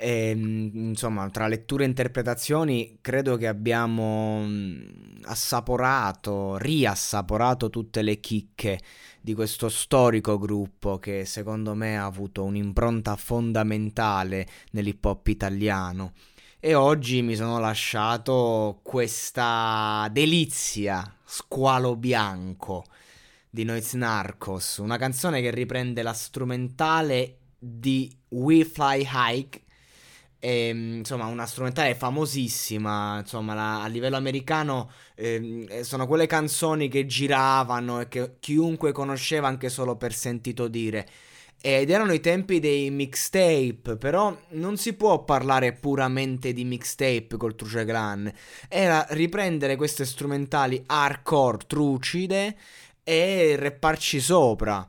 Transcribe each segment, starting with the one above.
E, insomma, tra letture e interpretazioni, credo che abbiamo assaporato, riassaporato tutte le chicche di questo storico gruppo che secondo me ha avuto un'impronta fondamentale nell'hip hop italiano. E oggi mi sono lasciato questa delizia, squalo bianco di Noiz Narcos, una canzone che riprende la strumentale di We Fly High e, ehm, insomma, una strumentale famosissima, insomma, la, a livello americano eh, sono quelle canzoni che giravano e che chiunque conosceva anche solo per sentito dire. Ed erano i tempi dei mixtape, però non si può parlare puramente di mixtape col Truce Clan. Era riprendere queste strumentali hardcore trucide e repparci sopra.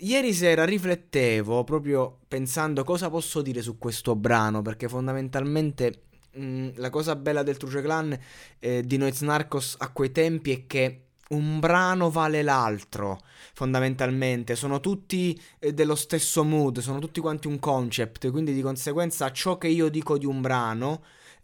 Ieri sera riflettevo proprio pensando cosa posso dire su questo brano, perché fondamentalmente mh, mm, la cosa bella del Truce Clan eh, di Noiz Narcos a quei tempi è che un brano vale l'altro, fondamentalmente, sono tutti eh, dello stesso mood, sono tutti quanti un concept, quindi di conseguenza ciò che io dico di un brano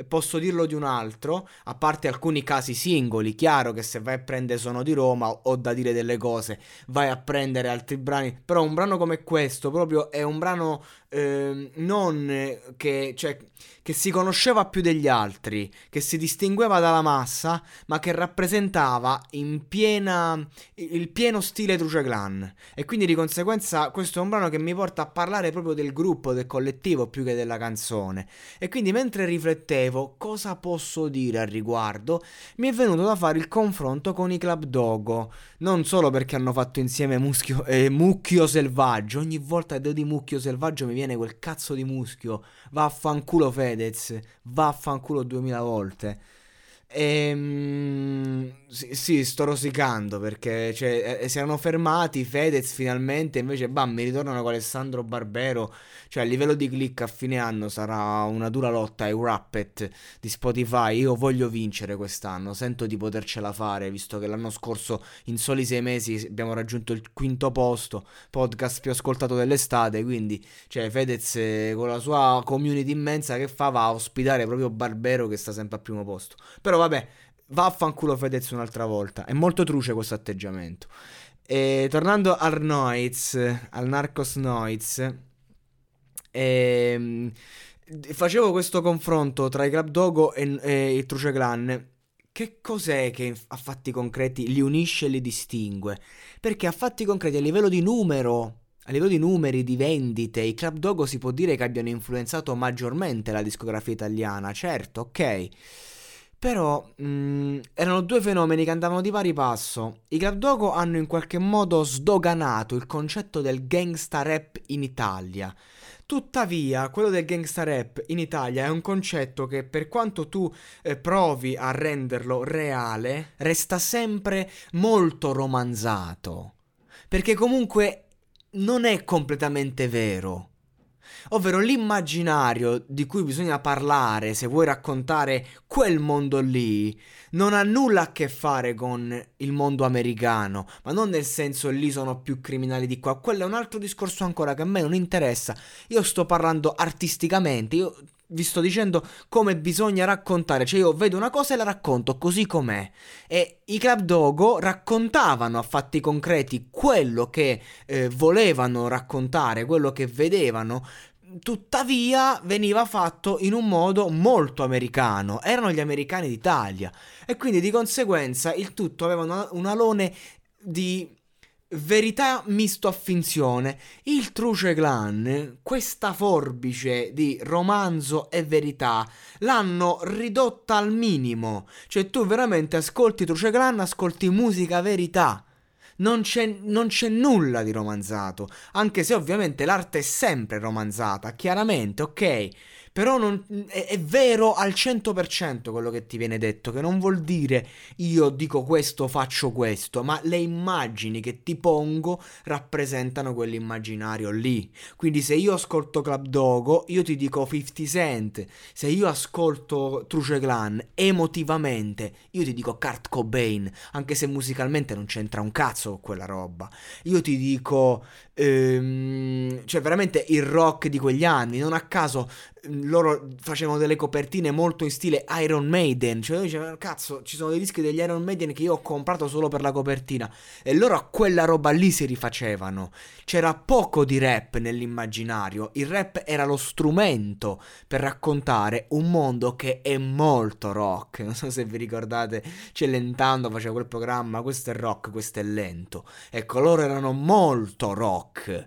posso dirlo di un altro, a parte alcuni casi singoli, chiaro che se vai a prendere Sono di Roma ho da dire delle cose, vai a prendere altri brani, però un brano come questo proprio è un brano eh, non che, cioè, che si conosceva più degli altri, che si distingueva dalla massa, ma che rappresentava in piena il pieno stile Truce Clan. E quindi di conseguenza questo è un brano che mi porta a parlare proprio del gruppo, del collettivo più che della canzone. E quindi mentre riflettevo cosa posso dire al riguardo, mi è venuto da fare il confronto con i Club Dogo. Non solo perché hanno fatto insieme muschio, eh, Mucchio Selvaggio, ogni volta che devo di Mucchio Selvaggio mi viene viene quel cazzo di muschio. Vaffanculo Fedez. Vaffanculo 2000 volte. Ehm, sì, sì, sto rosicando perché cioè, eh, si erano fermati Fedez finalmente, invece bam, mi ritornano con Alessandro Barbero, cioè a livello di click a fine anno sarà una dura lotta ai Rappet di Spotify, io voglio vincere quest'anno, sento di potercela fare, visto che l'anno scorso in soli sei mesi abbiamo raggiunto il quinto posto, podcast più ascoltato dell'estate, quindi cioè Fedez eh, con la sua community immensa che fa va a ospitare proprio Barbero che sta sempre al primo posto, però vabbè, vaffanculo Fedez un'altra volta. È molto truce questo atteggiamento. E tornando al Noiz, al Narcos Noiz, ehm, facevo questo confronto tra i Club Dogo e, e il Truce Clan. Che cos'è che a fatti concreti li unisce e li distingue? Perché a fatti concreti a livello di numero a livello di numeri, di vendite, i Club Dogo si può dire che abbiano influenzato maggiormente la discografia italiana, certo, ok. Però mh, mm, erano due fenomeni che andavano di pari passo. I Club hanno in qualche modo sdoganato il concetto del gangsta rap in Italia. Tuttavia, quello del gangsta rap in Italia è un concetto che per quanto tu eh, provi a renderlo reale, resta sempre molto romanzato. Perché comunque non è completamente vero ovvero l'immaginario di cui bisogna parlare se vuoi raccontare quel mondo lì non ha nulla a che fare con il mondo americano, ma non nel senso lì sono più criminali di qua, quello è un altro discorso ancora che a me non interessa. Io sto parlando artisticamente, io vi sto dicendo come bisogna raccontare, cioè io vedo una cosa e la racconto così com'è. E i Club Dogo raccontavano a fatti concreti quello che eh, volevano raccontare, quello che vedevano tuttavia veniva fatto in un modo molto americano, erano gli americani d'Italia e quindi di conseguenza il tutto aveva una, un alone di verità misto a finzione. Il Truce Clan, questa forbice di romanzo e verità, l'hanno ridotta al minimo. Cioè tu veramente ascolti Truce Clan, ascolti musica verità. Non c'è, non c'è, nulla di romanzato, anche se ovviamente l'arte è sempre romanzata, chiaramente, ok? Però non, è, è, vero al 100% quello che ti viene detto, che non vuol dire io dico questo, faccio questo, ma le immagini che ti pongo rappresentano quell'immaginario lì. Quindi se io ascolto Club Dogo, io ti dico 50 Cent, se io ascolto Truce Clan emotivamente, io ti dico Kurt Cobain, anche se musicalmente non c'entra un cazzo con quella roba. Io ti dico, ehm, cioè veramente il rock di quegli anni, non a caso loro facevano delle copertine molto in stile Iron Maiden. Cioè, io dicevo, cazzo, ci sono dei dischi degli Iron Maiden che io ho comprato solo per la copertina. E loro a quella roba lì si rifacevano. C'era poco di rap nell'immaginario. Il rap era lo strumento per raccontare un mondo che è molto rock. Non so se vi ricordate, Celentando faceva quel programma. Questo è rock, questo è lento. Ecco, loro erano molto rock.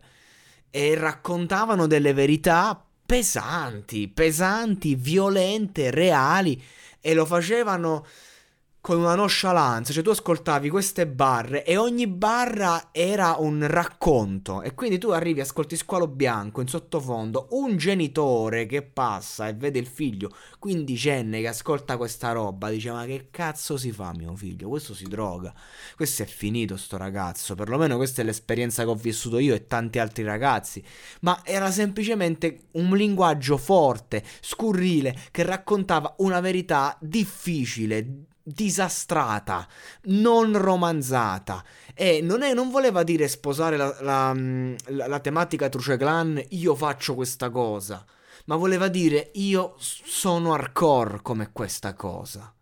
E raccontavano delle verità pesanti, pesanti, violente, reali e lo facevano con una nonchalance, cioè tu ascoltavi queste barre e ogni barra era un racconto. E quindi tu arrivi, ascolti Squalo Bianco in sottofondo, un genitore che passa e vede il figlio quindicenne che ascolta questa roba, dice ma che cazzo si fa mio figlio, questo si droga, questo è finito sto ragazzo, perlomeno questa è l'esperienza che ho vissuto io e tanti altri ragazzi, ma era semplicemente un linguaggio forte, scurrile, che raccontava una verità difficile, disastrata, non romanzata. E non, è, non voleva dire sposare la, la, la, la tematica Truce Clan, io faccio questa cosa, ma voleva dire io sono hardcore come questa cosa.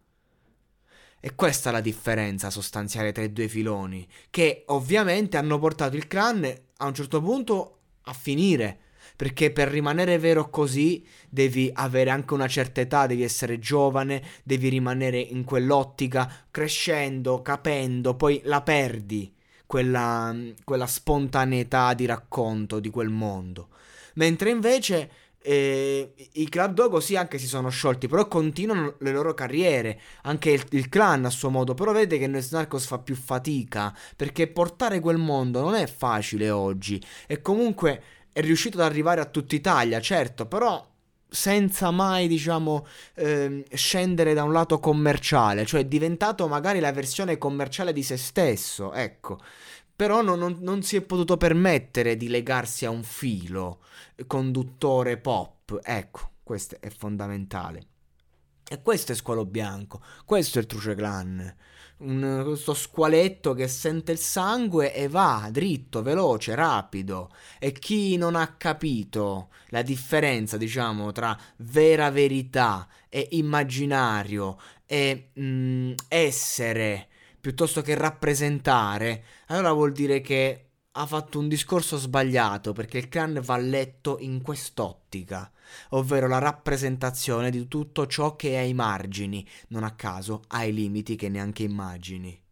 E questa è la differenza sostanziale tra i due filoni, che ovviamente hanno portato il clan a un certo punto a finire perché per rimanere vero così devi avere anche una certa età, devi essere giovane, devi rimanere in quell'ottica, crescendo, capendo, poi la perdi, quella, quella spontaneità di racconto di quel mondo. Mentre invece... Eh, I club dogo sì anche si sono sciolti, però continuano le loro carriere, anche il, il clan a suo modo, però vedete che Nois Narcos fa più fatica, perché portare quel mondo non è facile oggi, e comunque è riuscito ad arrivare a tutta Italia, certo, però senza mai, diciamo, eh, scendere da un lato commerciale, cioè è diventato magari la versione commerciale di se stesso, ecco. Però non, non, non si è potuto permettere di legarsi a un filo conduttore pop, ecco, questo è fondamentale. E questo è Squalo Bianco, questo è il Truce Clan un, questo squaletto che sente il sangue e va dritto, veloce, rapido. E chi non ha capito la differenza, diciamo, tra vera verità e immaginario e mh, mm, essere piuttosto che rappresentare, allora vuol dire che ha fatto un discorso sbagliato perché il clan va letto in quest'ottica, ovvero la rappresentazione di tutto ciò che è ai margini, non a caso ai limiti che neanche immagini.